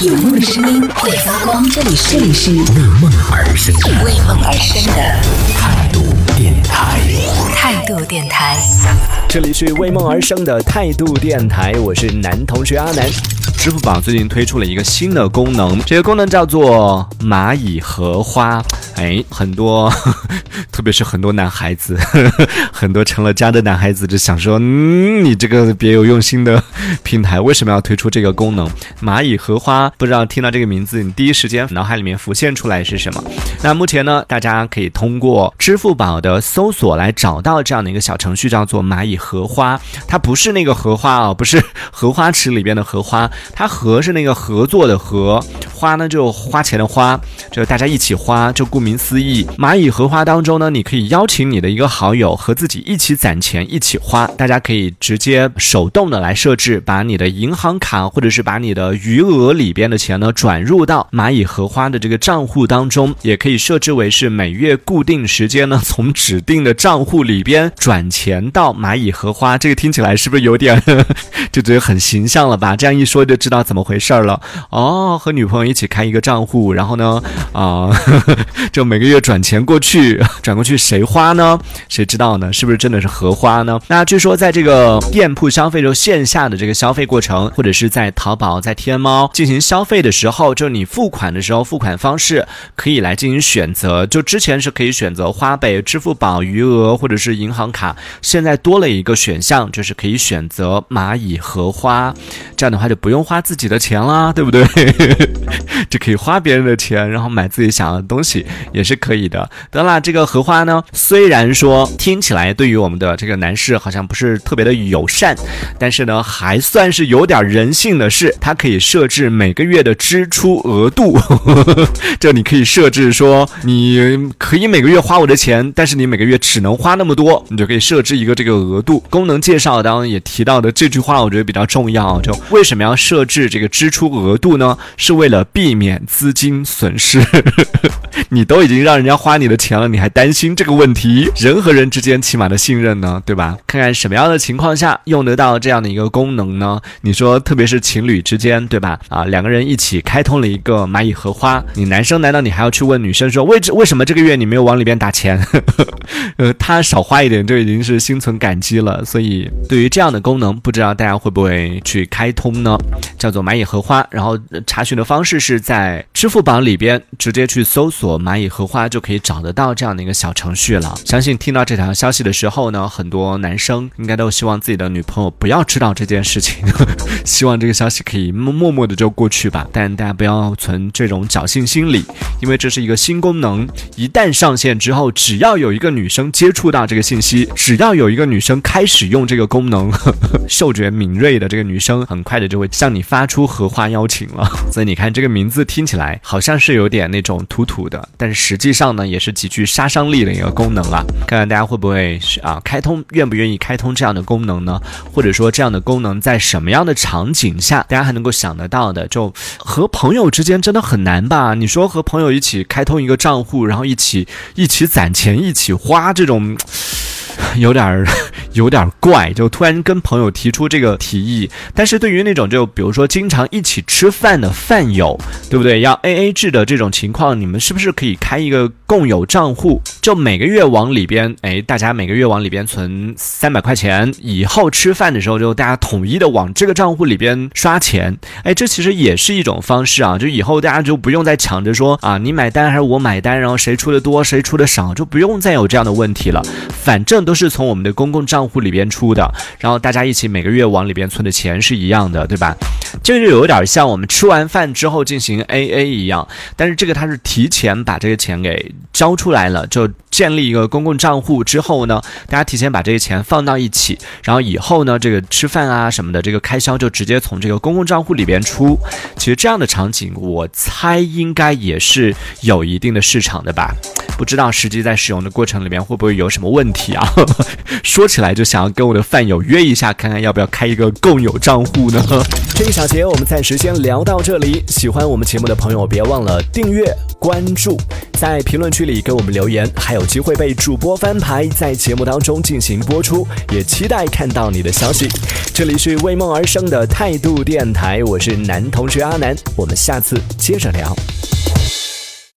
有梦的声音会发光，这里是这里是为梦而生的为梦而生的态度电台。态度电台。这里是为梦而生的态度电台，我是男同学阿南。支付宝最近推出了一个新的功能，这个功能叫做蚂蚁荷花。哎，很多，特别是很多男孩子，很多成了家的男孩子就想说，嗯，你这个别有用心的平台为什么要推出这个功能？蚂蚁荷花，不知道听到这个名字，你第一时间脑海里面浮现出来是什么？那目前呢，大家可以通过支付宝的搜索来找到这样的一个小程序，叫做蚂蚁荷花。它不是那个荷花啊，不是荷花池里边的荷花，它荷是那个合作的荷，花呢就花钱的花，就大家一起花，就顾名思义。蚂蚁荷花当中呢，你可以邀请你的一个好友和自己一起攒钱，一起花。大家可以直接手动的来设置，把你的银行卡或者是把你的余额里边的钱呢转入到蚂蚁荷花的这个账户当中，也可以设置为是每月固定时间呢从指定的账户里边转钱到蚂蚁荷花。这个听起来是不是有点 就觉得很形象了吧？这样一说就知道怎么回事了。哦，和女朋友一起开一个账户，然后呢，啊、就每个月转钱过去，转过去谁花呢？谁知道呢？是不是真的是荷花呢？那据说在这个店铺消费，就线下的这个消费过程，或者是在淘宝、在天猫进行消费的时候，就你付款的时候，付款方式可以来进行选择。就之前是可以选择花呗、支付宝余额或者是银行卡，现在多了一个选项，就是可以选择蚂蚁荷花。这样的话就不用花自己的钱啦，对不对？就可以花别人的钱，然后买自己想要的东西，也是可以的。得啦，这个荷花呢，虽然说听起来对于我们的这个男士好像不是特别的友善，但是呢，还算是有点人性的是，它可以设置每个月的支出额度。这你可以设置说，你可以每个月花我的钱，但是你每个月只能花那么多，你就可以设置一个这个额度。功能介绍当中也提到的这句话，我觉得比较重要。就为什么要设置这个支出额度呢？是为了避免资金损失。你都已经让人家花你的钱了，你还担心这个问题？人和人之间起码的信任呢，对吧？看看什么样的情况下用得到这样的一个功能呢？你说，特别是情侣之间，对吧？啊，两个人一起开通了一个蚂蚁荷花，你男生难道你还要去问女生说，为为什么这个月你没有往里边打钱？呃，他少花一点就已经是心存感激了。所以，对于这样的功能，不知道大家会不会去开通呢？叫做蚂蚁荷花，然后查询的方式是在支付宝里边直接去搜索蚂蚁蚁荷花，就可以找得到这样的一个小程序了。相信听到这条消息的时候呢，很多男生应该都希望自己的女朋友不要知道这件事情，希望这个消息可以默默的就过去吧。但大家不要存这种侥幸心理，因为这是一个新功能，一旦上线之后，只要有一个女生接触到这个信息，只要有一个女生开始用这个功能，嗅觉敏锐的这个女生，很快的就会向你发出荷花邀请了。所以你看这个名字听起来好像是有点那种土土的，但是实际上呢，也是极具杀伤力的一个功能了。看看大家会不会啊开通，愿不愿意开通这样的功能呢？或者说这样的功能在什么样的场景下，大家还能够想得到的？就和朋友之间真的很难吧？你说和朋友一起开通一个账户，然后一起一起攒钱，一起花这种。有点儿有点怪，就突然跟朋友提出这个提议。但是对于那种就比如说经常一起吃饭的饭友，对不对？要 A A 制的这种情况，你们是不是可以开一个共有账户？就每个月往里边，哎，大家每个月往里边存三百块钱，以后吃饭的时候就大家统一的往这个账户里边刷钱。哎，这其实也是一种方式啊。就以后大家就不用再抢着说啊，你买单还是我买单，然后谁出的多谁出的少，就不用再有这样的问题了。反正都是从我们的公共账户里边出的，然后大家一起每个月往里边存的钱是一样的，对吧？这个就有点像我们吃完饭之后进行 A A 一样，但是这个它是提前把这个钱给交出来了，就建立一个公共账户之后呢，大家提前把这些钱放到一起，然后以后呢，这个吃饭啊什么的这个开销就直接从这个公共账户里边出。其实这样的场景，我猜应该也是有一定的市场的吧。不知道实际在使用的过程里面会不会有什么问题啊？说起来就想要跟我的饭友约一下，看看要不要开一个共有账户呢？这 小杰我们暂时先聊到这里。喜欢我们节目的朋友，别忘了订阅、关注，在评论区里给我们留言，还有机会被主播翻牌，在节目当中进行播出。也期待看到你的消息。这里是为梦而生的态度电台，我是男同学阿南，我们下次接着聊。